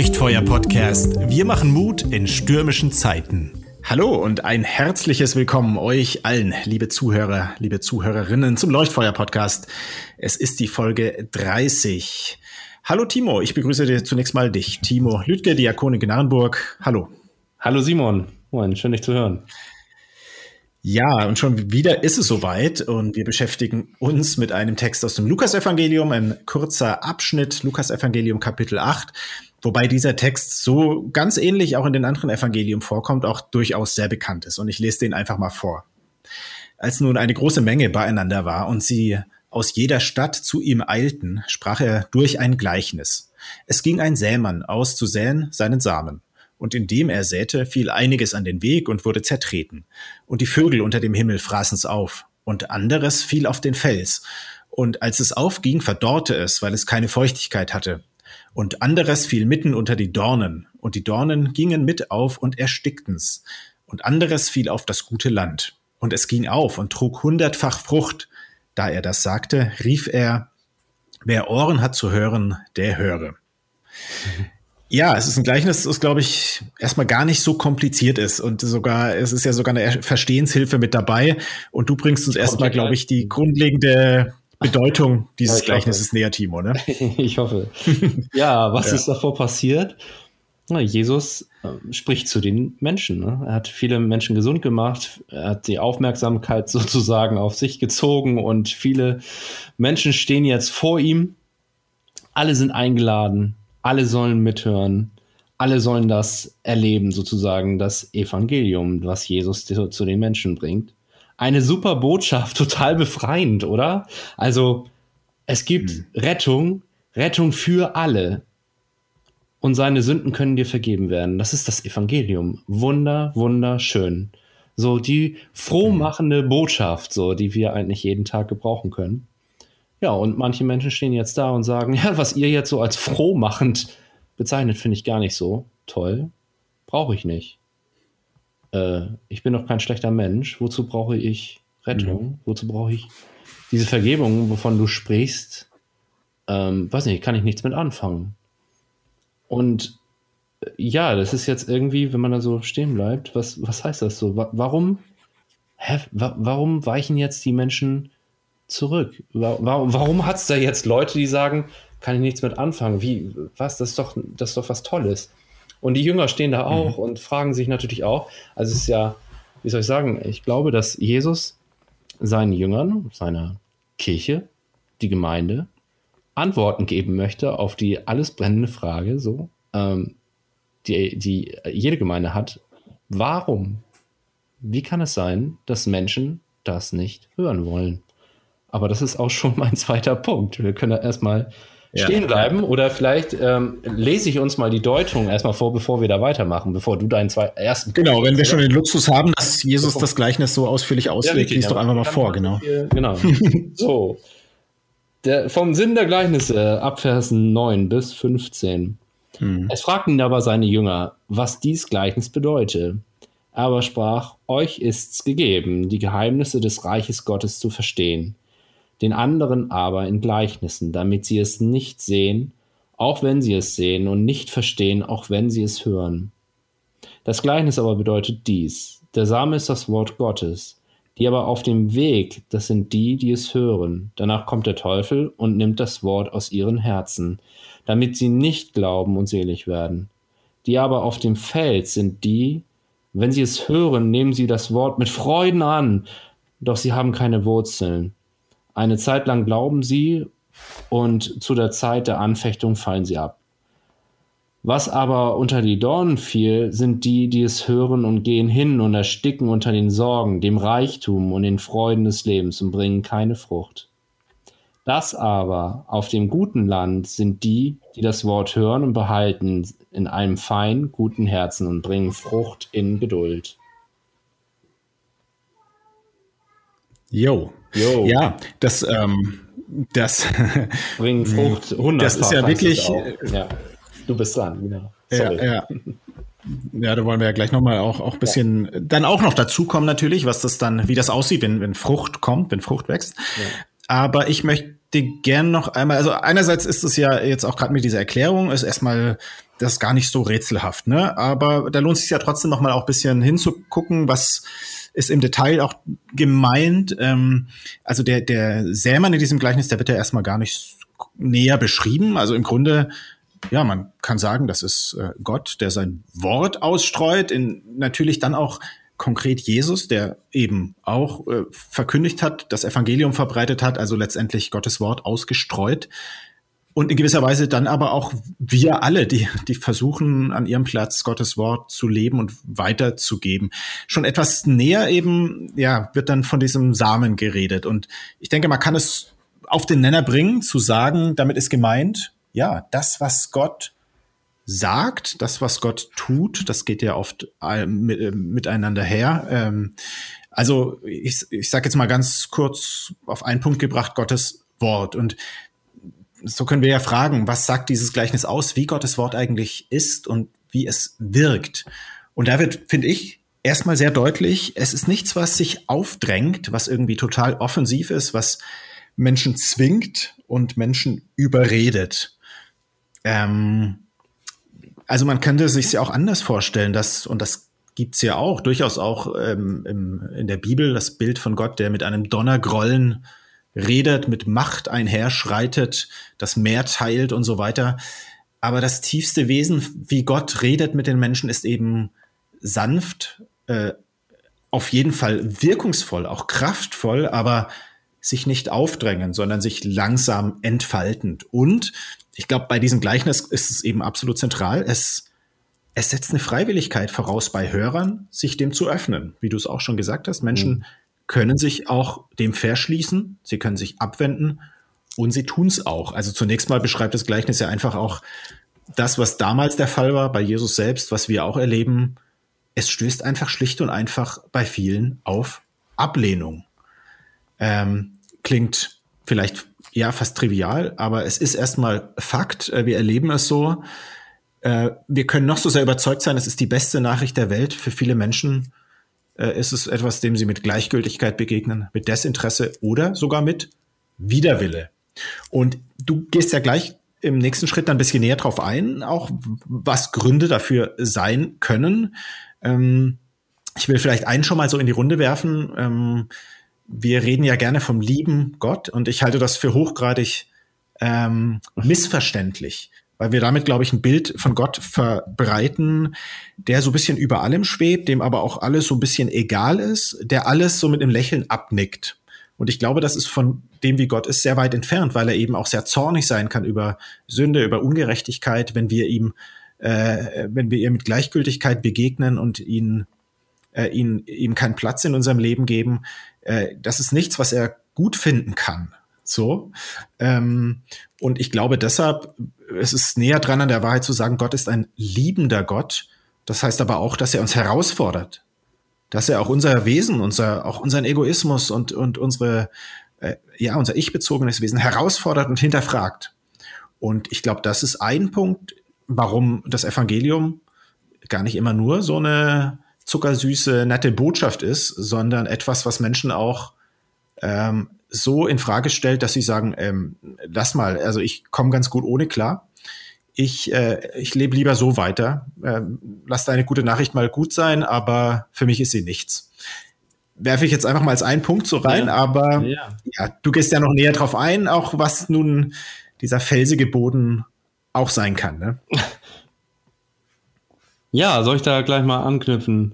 Leuchtfeuer-Podcast. Wir machen Mut in stürmischen Zeiten. Hallo und ein herzliches Willkommen euch allen, liebe Zuhörer, liebe Zuhörerinnen, zum Leuchtfeuer-Podcast. Es ist die Folge 30. Hallo Timo, ich begrüße dir zunächst mal dich. Timo Lüdke, Diakone Gnarrenburg. Hallo. Hallo Simon. Moin, schön dich zu hören. Ja, und schon wieder ist es soweit und wir beschäftigen uns mit einem Text aus dem Lukasevangelium, ein kurzer Abschnitt, Lukasevangelium Kapitel 8, wobei dieser Text so ganz ähnlich auch in den anderen Evangelien vorkommt, auch durchaus sehr bekannt ist. Und ich lese den einfach mal vor. Als nun eine große Menge beieinander war und sie aus jeder Stadt zu ihm eilten, sprach er durch ein Gleichnis. Es ging ein Sämann aus zu säen seinen Samen und indem er säte, fiel einiges an den Weg und wurde zertreten. Und die Vögel unter dem Himmel fraßen's auf, und anderes fiel auf den Fels. Und als es aufging, verdorrte es, weil es keine Feuchtigkeit hatte. Und anderes fiel mitten unter die Dornen, und die Dornen gingen mit auf und erstickten's. Und anderes fiel auf das gute Land. Und es ging auf und trug hundertfach Frucht. Da er das sagte, rief er, wer Ohren hat zu hören, der höre. Ja, es ist ein Gleichnis, das, glaube ich, erstmal gar nicht so kompliziert ist. Und sogar, es ist ja sogar eine Verstehenshilfe mit dabei. Und du bringst uns erstmal, glaube ich, die grundlegende Bedeutung dieses ja, Gleichnisses näher, Timo, ne? ich hoffe. Ja, was ja. ist davor passiert? Na, Jesus äh, spricht zu den Menschen. Ne? Er hat viele Menschen gesund gemacht. Er hat die Aufmerksamkeit sozusagen auf sich gezogen und viele Menschen stehen jetzt vor ihm. Alle sind eingeladen alle sollen mithören, alle sollen das erleben, sozusagen, das Evangelium, was Jesus zu den Menschen bringt. Eine super Botschaft, total befreiend, oder? Also, es gibt mhm. Rettung, Rettung für alle. Und seine Sünden können dir vergeben werden. Das ist das Evangelium. Wunder, wunderschön. So die frohmachende Botschaft, so die wir eigentlich jeden Tag gebrauchen können. Ja, und manche Menschen stehen jetzt da und sagen, ja, was ihr jetzt so als frohmachend bezeichnet, finde ich gar nicht so toll. Brauche ich nicht. Äh, ich bin doch kein schlechter Mensch. Wozu brauche ich Rettung? Mhm. Wozu brauche ich diese Vergebung, wovon du sprichst? Ähm, weiß nicht, kann ich nichts mit anfangen. Und äh, ja, das ist jetzt irgendwie, wenn man da so stehen bleibt, was, was heißt das so? Warum, hä, warum weichen jetzt die Menschen zurück? Warum, warum hat es da jetzt Leute, die sagen, kann ich nichts mit anfangen? Wie, was, das ist doch, das ist doch was Tolles. Und die Jünger stehen da auch mhm. und fragen sich natürlich auch, also es ist ja, wie soll ich sagen, ich glaube, dass Jesus seinen Jüngern, seiner Kirche, die Gemeinde, Antworten geben möchte auf die alles brennende Frage, so, ähm, die, die jede Gemeinde hat. Warum? Wie kann es sein, dass Menschen das nicht hören wollen? Aber das ist auch schon mein zweiter Punkt. Wir können da erstmal ja. Stehen bleiben oder vielleicht ähm, lese ich uns mal die Deutung erstmal vor, bevor wir da weitermachen, bevor du deinen zwei, ersten. Genau, wenn wir schon den Luxus haben, dass Jesus das Gleichnis so ausführlich auslegt, ja, liest doch einfach mal vor, genau. genau. so. Der, vom Sinn der Gleichnisse, ab Vers 9 bis 15. Hm. Es fragten aber seine Jünger, was dies Gleichnis bedeute. Aber sprach, euch ist's gegeben, die Geheimnisse des Reiches Gottes zu verstehen den anderen aber in Gleichnissen, damit sie es nicht sehen, auch wenn sie es sehen, und nicht verstehen, auch wenn sie es hören. Das Gleichnis aber bedeutet dies. Der Same ist das Wort Gottes. Die aber auf dem Weg, das sind die, die es hören. Danach kommt der Teufel und nimmt das Wort aus ihren Herzen, damit sie nicht glauben und selig werden. Die aber auf dem Feld sind die, wenn sie es hören, nehmen sie das Wort mit Freuden an, doch sie haben keine Wurzeln. Eine Zeit lang glauben sie und zu der Zeit der Anfechtung fallen sie ab. Was aber unter die Dornen fiel, sind die, die es hören und gehen hin und ersticken unter den Sorgen, dem Reichtum und den Freuden des Lebens und bringen keine Frucht. Das aber auf dem guten Land sind die, die das Wort hören und behalten in einem fein guten Herzen und bringen Frucht in Geduld. Jo. jo. Ja, das, ähm, das bringen Frucht 100 Das ist ja wirklich. Ja. Du bist dran, genau. Sorry. Ja, ja. Ja, da wollen wir ja gleich nochmal auch, auch ein bisschen ja. dann auch noch dazukommen natürlich, was das dann, wie das aussieht, wenn, wenn Frucht kommt, wenn Frucht wächst. Ja. Aber ich möchte gern noch einmal, also einerseits ist es ja jetzt auch gerade mit dieser Erklärung, ist erstmal das ist gar nicht so rätselhaft, ne? Aber da lohnt es sich ja trotzdem noch mal auch ein bisschen hinzugucken, was ist im Detail auch gemeint. Ähm, also der, der Sämann in diesem Gleichnis, der wird ja erstmal gar nicht näher beschrieben. Also im Grunde, ja, man kann sagen, das ist äh, Gott, der sein Wort ausstreut, in natürlich dann auch konkret Jesus, der eben auch äh, verkündigt hat, das Evangelium verbreitet hat, also letztendlich Gottes Wort ausgestreut. Und in gewisser Weise dann aber auch wir alle, die, die versuchen, an ihrem Platz Gottes Wort zu leben und weiterzugeben. Schon etwas näher eben, ja, wird dann von diesem Samen geredet. Und ich denke, man kann es auf den Nenner bringen, zu sagen, damit ist gemeint, ja, das, was Gott sagt, das, was Gott tut, das geht ja oft äh, miteinander her. Ähm, also ich, ich sage jetzt mal ganz kurz auf einen Punkt gebracht, Gottes Wort. Und so können wir ja fragen, was sagt dieses Gleichnis aus, wie Gottes Wort eigentlich ist und wie es wirkt. Und da wird, finde ich, erstmal sehr deutlich, es ist nichts, was sich aufdrängt, was irgendwie total offensiv ist, was Menschen zwingt und Menschen überredet. Ähm, also man könnte sich ja auch anders vorstellen, dass, und das gibt's ja auch, durchaus auch ähm, im, in der Bibel, das Bild von Gott, der mit einem Donnergrollen redet, mit Macht einherschreitet, das Meer teilt und so weiter. Aber das tiefste Wesen, wie Gott redet mit den Menschen, ist eben sanft, äh, auf jeden Fall wirkungsvoll, auch kraftvoll, aber sich nicht aufdrängen, sondern sich langsam entfaltend. Und ich glaube, bei diesem Gleichnis ist es eben absolut zentral. Es, es setzt eine Freiwilligkeit voraus bei Hörern, sich dem zu öffnen. Wie du es auch schon gesagt hast, Menschen mhm können sich auch dem verschließen, sie können sich abwenden und sie tun es auch. Also zunächst mal beschreibt das Gleichnis ja einfach auch das, was damals der Fall war bei Jesus selbst, was wir auch erleben. Es stößt einfach schlicht und einfach bei vielen auf Ablehnung. Ähm, klingt vielleicht ja fast trivial, aber es ist erstmal Fakt. Äh, wir erleben es so. Äh, wir können noch so sehr überzeugt sein, es ist die beste Nachricht der Welt für viele Menschen äh, ist es etwas, dem sie mit Gleichgültigkeit begegnen, mit Desinteresse oder sogar mit Widerwille. Und du gehst ja gleich im nächsten Schritt dann ein bisschen näher drauf ein, auch was Gründe dafür sein können. Ähm, ich will vielleicht einen schon mal so in die Runde werfen. Ähm, wir reden ja gerne vom lieben Gott und ich halte das für hochgradig ähm, missverständlich weil wir damit, glaube ich, ein Bild von Gott verbreiten, der so ein bisschen über allem schwebt, dem aber auch alles so ein bisschen egal ist, der alles so mit einem Lächeln abnickt. Und ich glaube, das ist von dem, wie Gott ist, sehr weit entfernt, weil er eben auch sehr zornig sein kann über Sünde, über Ungerechtigkeit, wenn wir ihm, äh, wenn wir ihr mit Gleichgültigkeit begegnen und ihn, äh, ihn, ihm keinen Platz in unserem Leben geben. Äh, das ist nichts, was er gut finden kann. So. Ähm, und ich glaube deshalb, es ist näher dran an der Wahrheit zu sagen, Gott ist ein liebender Gott. Das heißt aber auch, dass er uns herausfordert. Dass er auch unser Wesen, unser, auch unseren Egoismus und, und unsere, äh, ja, unser ich-bezogenes Wesen herausfordert und hinterfragt. Und ich glaube, das ist ein Punkt, warum das Evangelium gar nicht immer nur so eine zuckersüße, nette Botschaft ist, sondern etwas, was Menschen auch ähm, so in Frage stellt, dass sie sagen, ähm, lass mal, also ich komme ganz gut ohne klar. Ich, äh, ich lebe lieber so weiter. Ähm, lass deine gute Nachricht mal gut sein, aber für mich ist sie nichts. Werfe ich jetzt einfach mal als einen Punkt so rein, ja. aber ja. ja, du gehst ja noch näher drauf ein, auch was nun dieser felsige Boden auch sein kann. Ne? Ja, soll ich da gleich mal anknüpfen?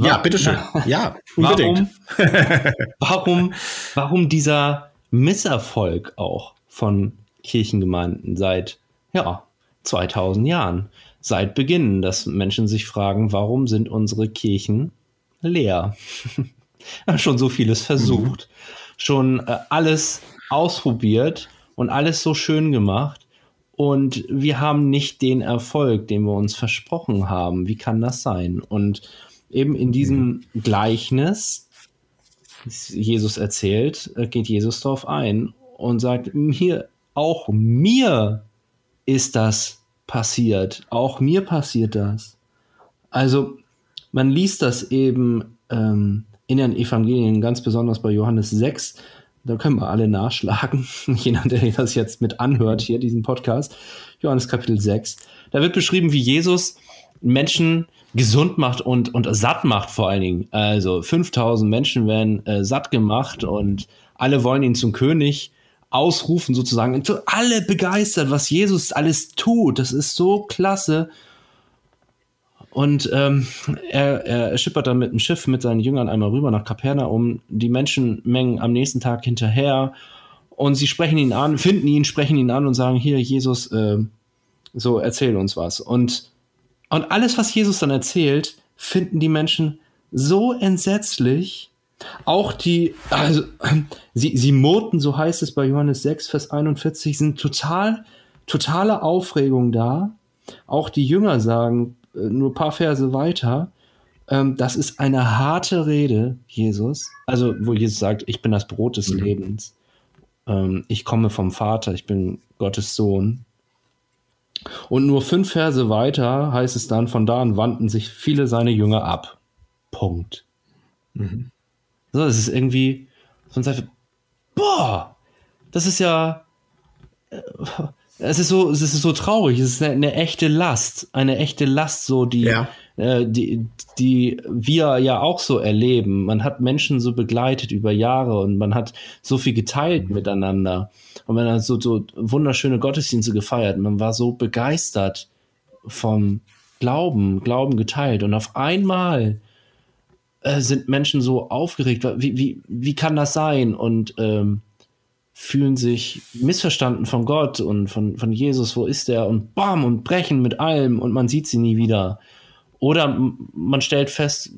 Ja, bitteschön. Ja, unbedingt. Warum, warum, warum dieser Misserfolg auch von Kirchengemeinden seit, ja, 2000 Jahren? Seit Beginn, dass Menschen sich fragen, warum sind unsere Kirchen leer? schon so vieles versucht, mhm. schon äh, alles ausprobiert und alles so schön gemacht. Und wir haben nicht den Erfolg, den wir uns versprochen haben. Wie kann das sein? Und eben in diesem Gleichnis, Jesus erzählt, äh, geht Jesus darauf ein und sagt, mir, auch mir ist das passiert. Auch mir passiert das. Also man liest das eben ähm, in den Evangelien, ganz besonders bei Johannes 6, da können wir alle nachschlagen, jeder, der das jetzt mit anhört, hier diesen Podcast, Johannes Kapitel 6. Da wird beschrieben, wie Jesus Menschen gesund macht und, und satt macht vor allen Dingen. Also 5000 Menschen werden äh, satt gemacht und alle wollen ihn zum König ausrufen sozusagen. Und alle begeistert, was Jesus alles tut. Das ist so klasse. Und ähm, er, er schippert dann mit dem Schiff mit seinen Jüngern einmal rüber nach Kapernaum. Die Menschenmengen am nächsten Tag hinterher. Und sie sprechen ihn an, finden ihn, sprechen ihn an und sagen, hier, Jesus, äh, so erzähl uns was. Und, und alles, was Jesus dann erzählt, finden die Menschen so entsetzlich. Auch die, also, sie, sie murrten, so heißt es bei Johannes 6, Vers 41, sind total, totale Aufregung da. Auch die Jünger sagen, äh, nur ein paar Verse weiter, ähm, das ist eine harte Rede, Jesus. Also, wo Jesus sagt, ich bin das Brot des mhm. Lebens. Ähm, ich komme vom Vater, ich bin Gottes Sohn. Und nur fünf Verse weiter heißt es dann, von da an wandten sich viele seine Jünger ab. Punkt. Mhm. So, das ist irgendwie, so ein boah, das ist ja, äh, es ist so, es ist so traurig. Es ist eine, eine echte Last, eine echte Last, so die, ja. Äh, die, die wir ja auch so erleben. Man hat Menschen so begleitet über Jahre und man hat so viel geteilt mhm. miteinander und man hat so, so wunderschöne Gottesdienste gefeiert. Man war so begeistert vom Glauben, Glauben geteilt und auf einmal äh, sind Menschen so aufgeregt. Wie, wie, wie kann das sein? Und ähm, fühlen sich missverstanden von Gott und von, von Jesus, wo ist er? Und bam, und brechen mit allem und man sieht sie nie wieder. Oder man stellt fest,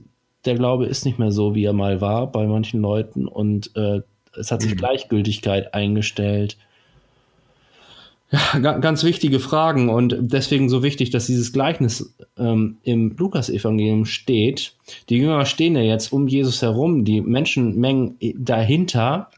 der Glaube ist nicht mehr so, wie er mal war bei manchen Leuten und äh, es hat sich mhm. Gleichgültigkeit eingestellt. Ja, ganz wichtige Fragen und deswegen so wichtig, dass dieses Gleichnis ähm, im Lukas-Evangelium steht. Die Jünger stehen ja jetzt um Jesus herum, die Menschenmengen dahinter äh,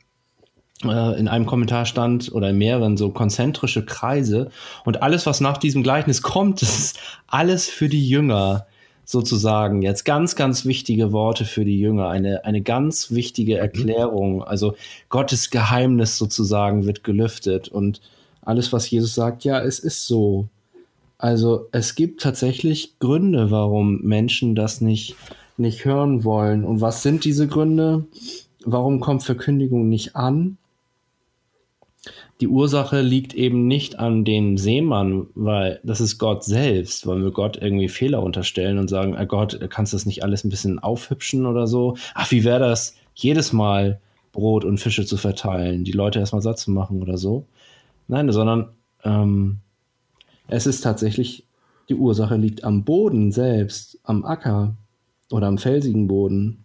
in einem Kommentar stand oder in mehreren so konzentrische Kreise und alles, was nach diesem Gleichnis kommt, das ist alles für die Jünger sozusagen. Jetzt ganz, ganz wichtige Worte für die Jünger, eine, eine ganz wichtige Erklärung. Also Gottes Geheimnis sozusagen wird gelüftet und alles, was Jesus sagt, ja, es ist so. Also es gibt tatsächlich Gründe, warum Menschen das nicht, nicht hören wollen. Und was sind diese Gründe? Warum kommt Verkündigung nicht an? Die Ursache liegt eben nicht an dem Seemann, weil das ist Gott selbst, weil wir Gott irgendwie Fehler unterstellen und sagen, ah Gott, kannst du das nicht alles ein bisschen aufhübschen oder so? Ach, wie wäre das, jedes Mal Brot und Fische zu verteilen, die Leute erstmal satt zu machen oder so? Nein, sondern ähm, es ist tatsächlich, die Ursache liegt am Boden selbst, am Acker oder am felsigen Boden.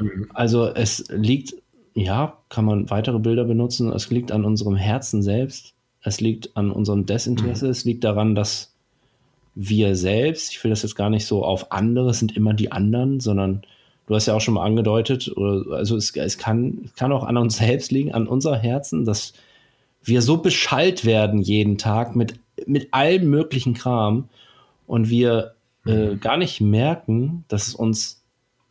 Mhm. Also es liegt ja, kann man weitere Bilder benutzen. Es liegt an unserem Herzen selbst. Es liegt an unserem Desinteresse. Mhm. Es liegt daran, dass wir selbst, ich will das jetzt gar nicht so auf andere, sind immer die anderen, sondern du hast ja auch schon mal angedeutet, oder, also es, es, kann, es kann auch an uns selbst liegen, an unser Herzen, dass wir so beschallt werden jeden Tag mit, mit allem möglichen Kram und wir äh, mhm. gar nicht merken, dass es uns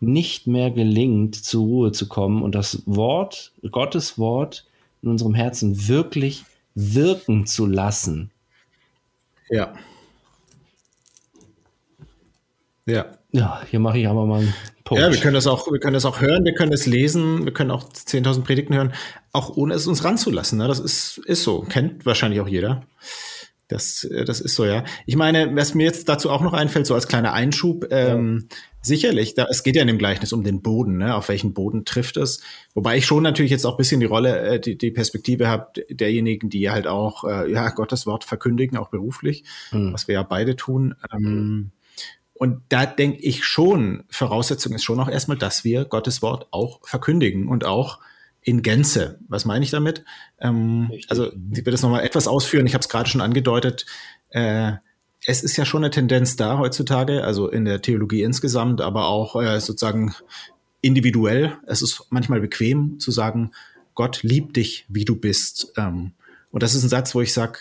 nicht mehr gelingt, zur Ruhe zu kommen und das Wort, Gottes Wort in unserem Herzen wirklich wirken zu lassen. Ja. Ja. Ja, hier mache ich aber mal einen Punkt. Ja, wir können das auch, wir können das auch hören, wir können es lesen, wir können auch 10.000 Predigten hören, auch ohne es uns ranzulassen. Ne? Das ist, ist so. Kennt wahrscheinlich auch jeder. Das, äh, das ist so, ja. Ich meine, was mir jetzt dazu auch noch einfällt, so als kleiner Einschub, ähm, ja. sicherlich, da, es geht ja in dem Gleichnis um den Boden, ne? auf welchen Boden trifft es. Wobei ich schon natürlich jetzt auch bisschen die Rolle, äh, die, die Perspektive habe derjenigen, die halt auch, äh, ja, Gottes Wort verkündigen, auch beruflich, mhm. was wir ja beide tun. Ähm, und da denke ich schon, Voraussetzung ist schon auch erstmal, dass wir Gottes Wort auch verkündigen und auch in Gänze. Was meine ich damit? Ähm, also ich will das nochmal etwas ausführen. Ich habe es gerade schon angedeutet. Äh, es ist ja schon eine Tendenz da heutzutage, also in der Theologie insgesamt, aber auch äh, sozusagen individuell. Es ist manchmal bequem zu sagen, Gott liebt dich, wie du bist. Ähm, und das ist ein Satz, wo ich sage,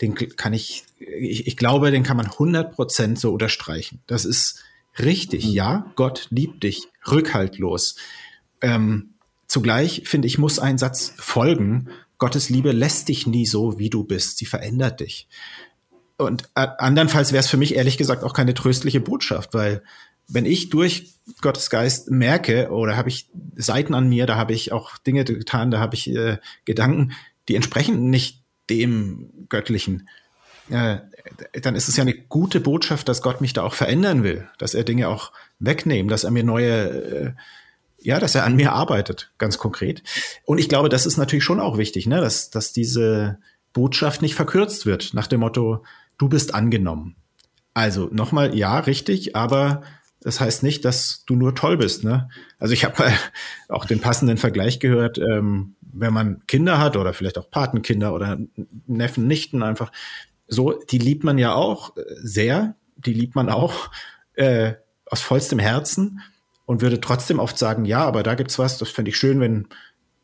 den kann ich, ich, ich glaube, den kann man 100% so unterstreichen. Das ist richtig, mhm. ja, Gott liebt dich, rückhaltlos. Ähm, zugleich finde ich, muss ein Satz folgen. Gottes Liebe lässt dich nie so, wie du bist. Sie verändert dich. Und äh, andernfalls wäre es für mich ehrlich gesagt auch keine tröstliche Botschaft, weil wenn ich durch Gottes Geist merke, oder habe ich Seiten an mir, da habe ich auch Dinge getan, da habe ich äh, Gedanken, die entsprechen nicht dem Göttlichen, äh, dann ist es ja eine gute Botschaft, dass Gott mich da auch verändern will, dass er Dinge auch wegnehmen, dass er mir neue, äh, ja, dass er an mir arbeitet, ganz konkret. Und ich glaube, das ist natürlich schon auch wichtig, ne, dass, dass diese Botschaft nicht verkürzt wird, nach dem Motto, du bist angenommen. Also nochmal, ja, richtig, aber das heißt nicht, dass du nur toll bist. Ne? Also ich habe auch den passenden Vergleich gehört, ähm, wenn man Kinder hat oder vielleicht auch Patenkinder oder Neffen, Nichten einfach, so, die liebt man ja auch äh, sehr, die liebt man auch äh, aus vollstem Herzen und würde trotzdem oft sagen, ja, aber da gibt's was, das fände ich schön, wenn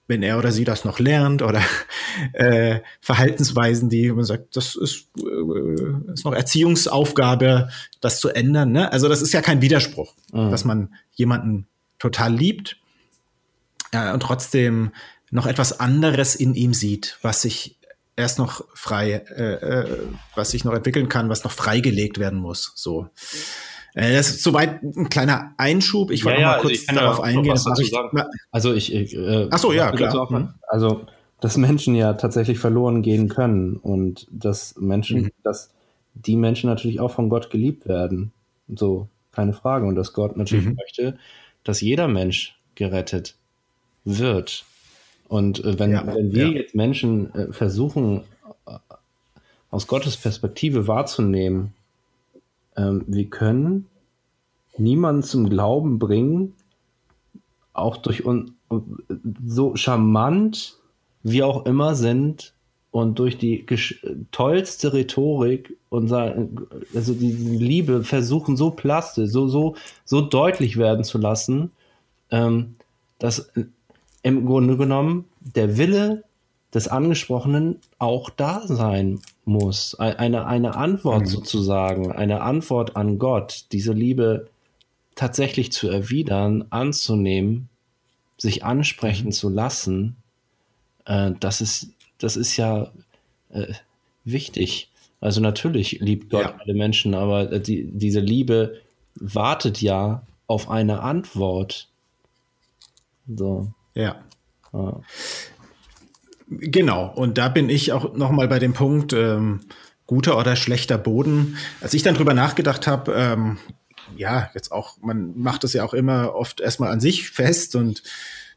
wenn er oder sie das noch lernt oder äh, Verhaltensweisen, die man sagt, das ist, äh, ist noch Erziehungsaufgabe, das zu ändern. Ne? Also das ist ja kein Widerspruch, mhm. dass man jemanden total liebt äh, und trotzdem noch etwas anderes in ihm sieht, was sich erst noch frei, äh, äh, was sich noch entwickeln kann, was noch freigelegt werden muss. So. Äh, das ist soweit ein kleiner Einschub. Ich wollte ja, noch mal kurz also darauf eingehen. Ich, also ich, ich äh, Ach so, ja, klar. Mhm. Also, dass Menschen ja tatsächlich verloren gehen können und dass Menschen, mhm. dass die Menschen natürlich auch von Gott geliebt werden. So, keine Frage. Und dass Gott natürlich mhm. möchte, dass jeder Mensch gerettet wird. Und äh, wenn, ja, wenn wir ja. jetzt Menschen äh, versuchen, äh, aus Gottes Perspektive wahrzunehmen, ähm, wir können niemanden zum Glauben bringen, auch durch uns so charmant wie auch immer sind und durch die tollste Rhetorik unser, also die Liebe versuchen so plastisch, so, so, so deutlich werden zu lassen, ähm, dass im Grunde genommen der Wille des Angesprochenen auch da sein muss. Eine, eine Antwort mhm. sozusagen, eine Antwort an Gott, diese Liebe tatsächlich zu erwidern, anzunehmen, sich ansprechen mhm. zu lassen, äh, das, ist, das ist ja äh, wichtig. Also natürlich liebt Gott ja. alle Menschen, aber die, diese Liebe wartet ja auf eine Antwort. So. Ja. ja. Genau, und da bin ich auch noch mal bei dem Punkt ähm, guter oder schlechter Boden. Als ich dann drüber nachgedacht habe, ähm, ja, jetzt auch, man macht es ja auch immer oft erstmal an sich fest und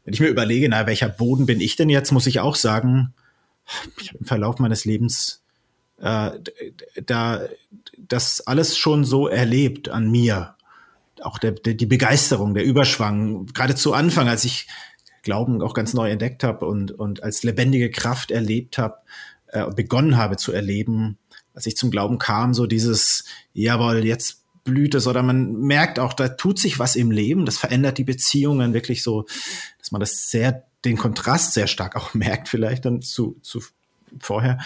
wenn ich mir überlege, na, welcher Boden bin ich denn jetzt, muss ich auch sagen, ich habe im Verlauf meines Lebens äh, da das alles schon so erlebt an mir. Auch der, der, die Begeisterung, der Überschwang, gerade zu Anfang, als ich Glauben auch ganz neu entdeckt habe und, und als lebendige Kraft erlebt habe, äh, begonnen habe zu erleben, als ich zum Glauben kam, so dieses, jawohl, jetzt blüht es oder man merkt auch, da tut sich was im Leben, das verändert die Beziehungen wirklich so, dass man das sehr, den Kontrast sehr stark auch merkt vielleicht dann zu, zu vorher.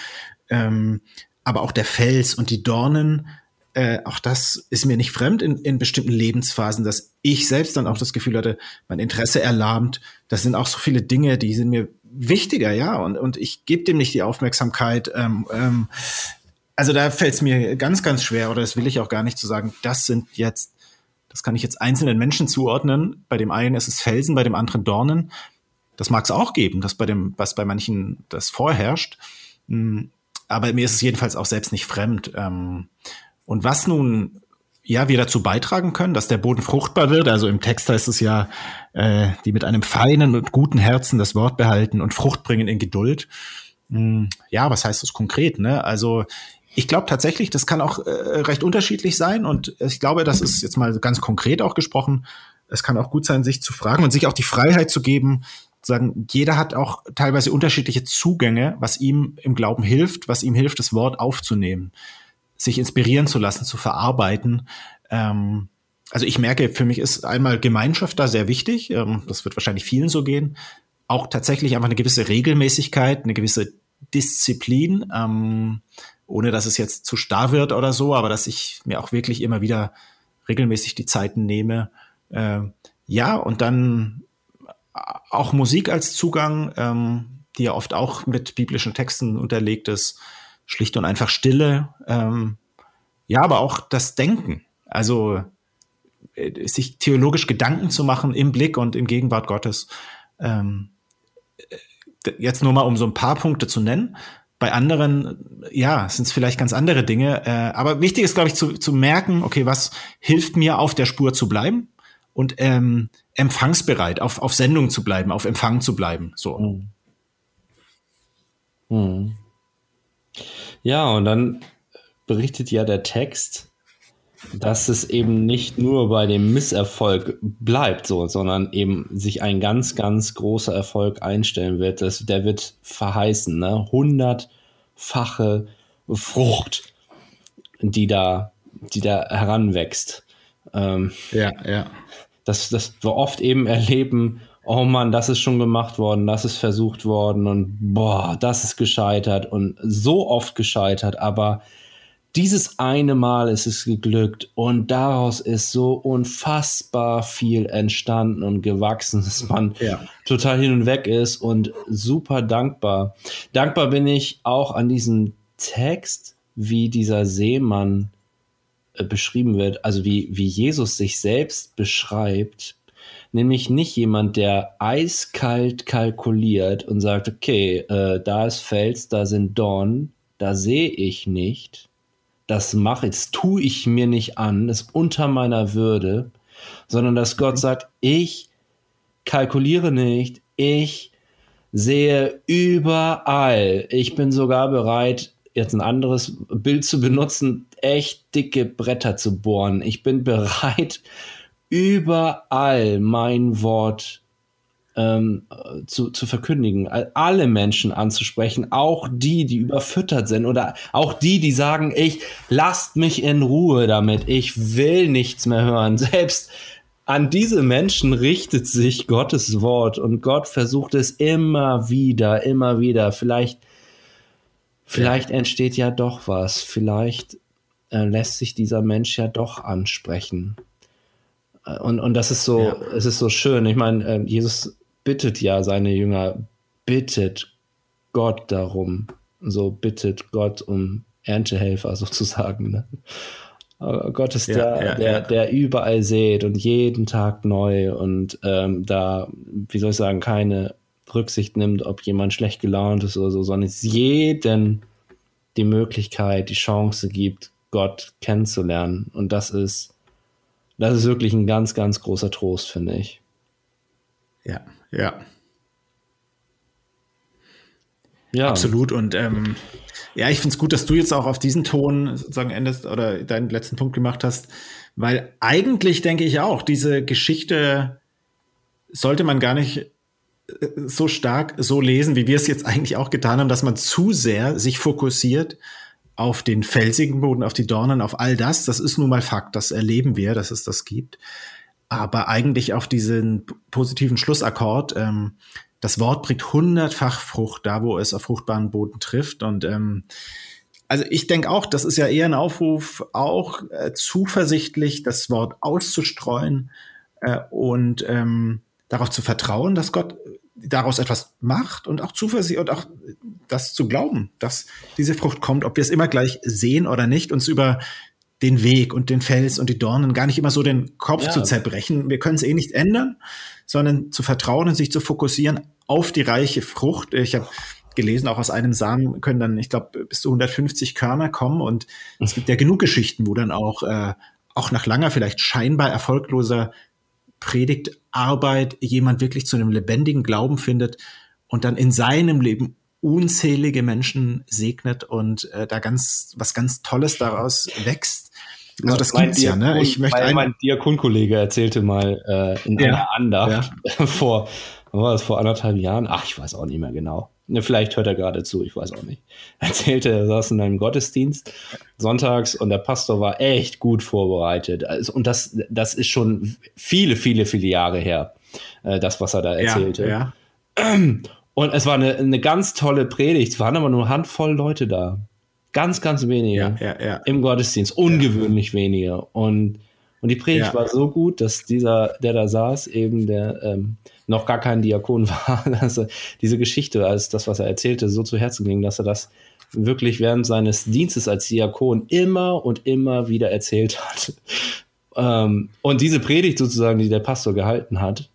Ähm, aber auch der Fels und die Dornen, äh, auch das ist mir nicht fremd in, in bestimmten Lebensphasen, dass ich selbst dann auch das Gefühl hatte, mein Interesse erlahmt. Das sind auch so viele Dinge, die sind mir wichtiger, ja, und, und ich gebe dem nicht die Aufmerksamkeit. Ähm, ähm, also da fällt es mir ganz, ganz schwer, oder das will ich auch gar nicht zu sagen, das sind jetzt, das kann ich jetzt einzelnen Menschen zuordnen. Bei dem einen ist es Felsen, bei dem anderen Dornen. Das mag es auch geben, dass bei dem, was bei manchen das vorherrscht. Hm, aber mir ist es jedenfalls auch selbst nicht fremd. Ähm, und was nun ja wir dazu beitragen können, dass der Boden fruchtbar wird. Also im Text heißt es ja, äh, die mit einem feinen und guten Herzen das Wort behalten und Frucht bringen in Geduld. Hm, ja, was heißt das konkret? Ne? Also ich glaube tatsächlich, das kann auch äh, recht unterschiedlich sein und ich glaube, das ist jetzt mal ganz konkret auch gesprochen. Es kann auch gut sein, sich zu fragen und sich auch die Freiheit zu geben, zu sagen, jeder hat auch teilweise unterschiedliche Zugänge, was ihm im Glauben hilft, was ihm hilft, das Wort aufzunehmen sich inspirieren zu lassen, zu verarbeiten. Ähm, also ich merke, für mich ist einmal Gemeinschaft da sehr wichtig. Ähm, das wird wahrscheinlich vielen so gehen. Auch tatsächlich einfach eine gewisse Regelmäßigkeit, eine gewisse Disziplin, ähm, ohne dass es jetzt zu starr wird oder so, aber dass ich mir auch wirklich immer wieder regelmäßig die Zeiten nehme. Äh, ja, und dann auch Musik als Zugang, ähm, die ja oft auch mit biblischen Texten unterlegt ist. Schlicht und einfach Stille. Ähm, ja, aber auch das Denken. Also äh, sich theologisch Gedanken zu machen im Blick und in Gegenwart Gottes. Ähm, äh, jetzt nur mal, um so ein paar Punkte zu nennen. Bei anderen, ja, sind es vielleicht ganz andere Dinge. Äh, aber wichtig ist, glaube ich, zu, zu merken, okay, was hilft mir, auf der Spur zu bleiben und ähm, empfangsbereit, auf, auf Sendung zu bleiben, auf Empfang zu bleiben. So. Hm. Hm. Ja, und dann berichtet ja der Text, dass es eben nicht nur bei dem Misserfolg bleibt, so, sondern eben sich ein ganz, ganz großer Erfolg einstellen wird. Das, der wird verheißen, ne? Hundertfache Frucht, die da, die da heranwächst. Ähm, ja, ja. Dass, dass wir oft eben erleben, oh Mann, das ist schon gemacht worden, das ist versucht worden und boah, das ist gescheitert und so oft gescheitert, aber dieses eine Mal ist es geglückt und daraus ist so unfassbar viel entstanden und gewachsen, dass man ja. total hin und weg ist und super dankbar. Dankbar bin ich auch an diesem Text, wie dieser Seemann äh, beschrieben wird, also wie, wie Jesus sich selbst beschreibt, nämlich nicht jemand, der eiskalt kalkuliert und sagt, okay, äh, da ist Fels, da sind Dornen, da sehe ich nicht, das mache, das tue ich mir nicht an, das ist unter meiner Würde, sondern dass Gott mhm. sagt, ich kalkuliere nicht, ich sehe überall, ich bin sogar bereit, jetzt ein anderes Bild zu benutzen, echt dicke Bretter zu bohren. Ich bin bereit, überall mein Wort ähm, zu, zu verkündigen, alle Menschen anzusprechen, auch die, die überfüttert sind oder auch die, die sagen, ich lasst mich in Ruhe damit, ich will nichts mehr hören. Selbst an diese Menschen richtet sich Gottes Wort und Gott versucht es immer wieder, immer wieder. Vielleicht, vielleicht ja. entsteht ja doch was, vielleicht äh, lässt sich dieser Mensch ja doch ansprechen. Äh, und, und das ist so, ja. es ist so schön. Ich meine, äh, Jesus bittet ja seine Jünger, bittet Gott darum. So bittet Gott um Erntehelfer sozusagen. Ne? Gott ist ja, der, ja, der, der überall sät und jeden Tag neu und ähm, da, wie soll ich sagen, keine Rücksicht nimmt, ob jemand schlecht gelaunt ist oder so, sondern es jeden die Möglichkeit, die Chance gibt, Gott kennenzulernen. Und das ist, das ist wirklich ein ganz, ganz großer Trost, finde ich. Ja, ja. Ja. Absolut. Und ähm, ja, ich finde es gut, dass du jetzt auch auf diesen Ton sozusagen endest oder deinen letzten Punkt gemacht hast, weil eigentlich denke ich auch, diese Geschichte sollte man gar nicht äh, so stark so lesen, wie wir es jetzt eigentlich auch getan haben, dass man zu sehr sich fokussiert auf den felsigen Boden, auf die Dornen, auf all das. Das ist nun mal Fakt, das erleben wir, dass es das gibt aber eigentlich auf diesen positiven Schlussakkord. Ähm, das Wort bringt hundertfach Frucht da, wo es auf fruchtbaren Boden trifft. Und ähm, also ich denke auch, das ist ja eher ein Aufruf, auch äh, zuversichtlich das Wort auszustreuen äh, und ähm, darauf zu vertrauen, dass Gott daraus etwas macht und auch Zuversicht und auch das zu glauben, dass diese Frucht kommt, ob wir es immer gleich sehen oder nicht, uns über den Weg und den Fels und die Dornen, gar nicht immer so den Kopf ja. zu zerbrechen. Wir können es eh nicht ändern, sondern zu vertrauen und sich zu fokussieren auf die reiche Frucht. Ich habe gelesen, auch aus einem Samen können dann, ich glaube, bis zu 150 Körner kommen und es gibt ja genug Geschichten, wo dann auch, äh, auch nach langer, vielleicht scheinbar erfolgloser Predigtarbeit jemand wirklich zu einem lebendigen Glauben findet und dann in seinem Leben unzählige Menschen segnet und äh, da ganz was ganz Tolles daraus wächst. Also das mein gibt's ja, ne? Ich möchte mein, mein Diakonkollege erzählte mal äh, in ja, einer Andacht ja. vor, war das vor anderthalb Jahren? Ach, ich weiß auch nicht mehr genau. Ne, vielleicht hört er gerade zu, ich weiß auch nicht. Er erzählte, er saß in einem Gottesdienst sonntags und der Pastor war echt gut vorbereitet. Also, und das, das ist schon viele, viele, viele Jahre her, äh, das, was er da erzählte. Ja, ja. Und es war eine, eine ganz tolle Predigt. Es waren aber nur eine Handvoll Leute da. Ganz, ganz wenige ja. im Gottesdienst, ungewöhnlich wenige. Und, und die Predigt war so gut, dass dieser, der da saß, eben der ähm, noch gar kein Diakon war, dass er diese Geschichte als das, was er erzählte, so zu Herzen ging, dass er das wirklich während seines Dienstes als Diakon immer und immer wieder erzählt hat. Ähm, und diese Predigt sozusagen, die der Pastor gehalten hat,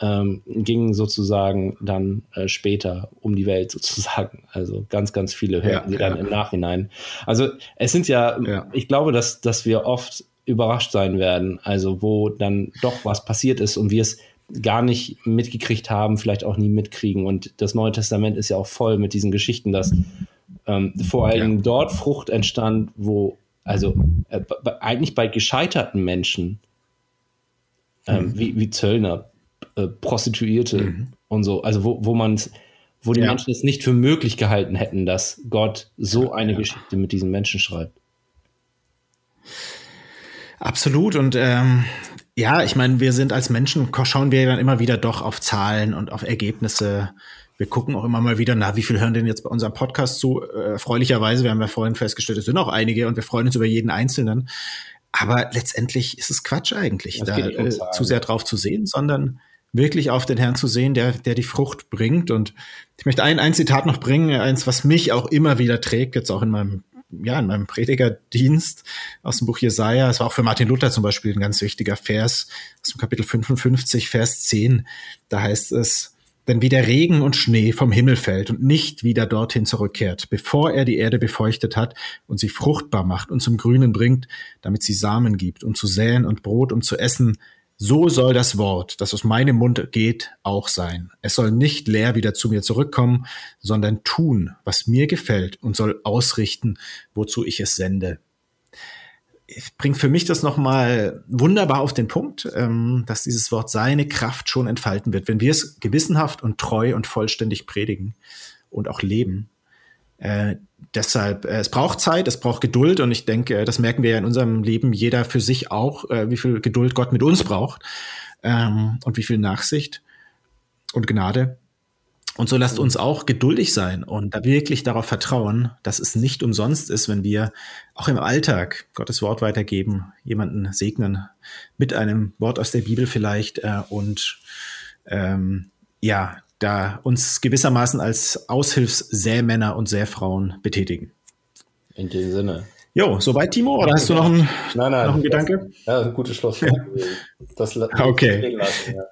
ähm, ging sozusagen dann äh, später um die Welt sozusagen. Also ganz, ganz viele hörten ja, sie dann ja. im Nachhinein. Also es sind ja, ja, ich glaube, dass, dass wir oft überrascht sein werden, also wo dann doch was passiert ist und wir es gar nicht mitgekriegt haben, vielleicht auch nie mitkriegen. Und das Neue Testament ist ja auch voll mit diesen Geschichten, dass ähm, vor allem ja. dort Frucht entstand, wo, also äh, eigentlich bei gescheiterten Menschen, ähm, mhm. wie, wie Zöllner, äh, Prostituierte mhm. und so, also wo, wo man wo die ja. Menschen es nicht für möglich gehalten hätten, dass Gott so eine ja. Geschichte mit diesen Menschen schreibt. Absolut. Und ähm, ja, ich meine, wir sind als Menschen, schauen wir dann immer wieder doch auf Zahlen und auf Ergebnisse wir gucken auch immer mal wieder, na, wie viel hören denn jetzt bei unserem Podcast zu? Äh, erfreulicherweise, wir haben ja vorhin festgestellt, es sind auch einige und wir freuen uns über jeden Einzelnen. Aber letztendlich ist es Quatsch eigentlich, das da äh, zu sehr drauf zu sehen, sondern wirklich auf den Herrn zu sehen, der, der die Frucht bringt. Und ich möchte ein, ein Zitat noch bringen, eins, was mich auch immer wieder trägt, jetzt auch in meinem, ja, in meinem Predigerdienst aus dem Buch Jesaja. Es war auch für Martin Luther zum Beispiel ein ganz wichtiger Vers aus dem Kapitel 55, Vers 10. Da heißt es, denn wie der Regen und Schnee vom Himmel fällt und nicht wieder dorthin zurückkehrt, bevor er die Erde befeuchtet hat und sie fruchtbar macht und zum Grünen bringt, damit sie Samen gibt und zu säen und Brot um zu essen, so soll das Wort, das aus meinem Mund geht, auch sein. Es soll nicht leer wieder zu mir zurückkommen, sondern tun, was mir gefällt und soll ausrichten, wozu ich es sende bringt für mich das nochmal wunderbar auf den Punkt, ähm, dass dieses Wort seine Kraft schon entfalten wird, wenn wir es gewissenhaft und treu und vollständig predigen und auch leben. Äh, deshalb, äh, es braucht Zeit, es braucht Geduld und ich denke, äh, das merken wir ja in unserem Leben, jeder für sich auch, äh, wie viel Geduld Gott mit uns braucht ähm, und wie viel Nachsicht und Gnade. Und so lasst uns auch geduldig sein und da wirklich darauf vertrauen, dass es nicht umsonst ist, wenn wir auch im Alltag Gottes Wort weitergeben, jemanden segnen mit einem Wort aus der Bibel vielleicht äh, und ähm, ja, da uns gewissermaßen als Aushilfssämänner und Säfrauen betätigen. In dem Sinne. Jo, soweit, Timo? Oder hast du noch einen, nein, nein, noch einen Gedanke? ja, ein gutes Schluss. das okay. Lassen, ja.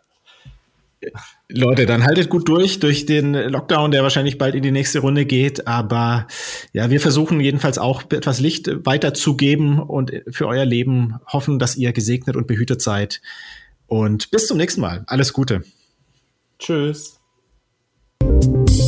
Leute, dann haltet gut durch, durch den Lockdown, der wahrscheinlich bald in die nächste Runde geht. Aber ja, wir versuchen jedenfalls auch etwas Licht weiterzugeben und für euer Leben hoffen, dass ihr gesegnet und behütet seid. Und bis zum nächsten Mal. Alles Gute. Tschüss. Música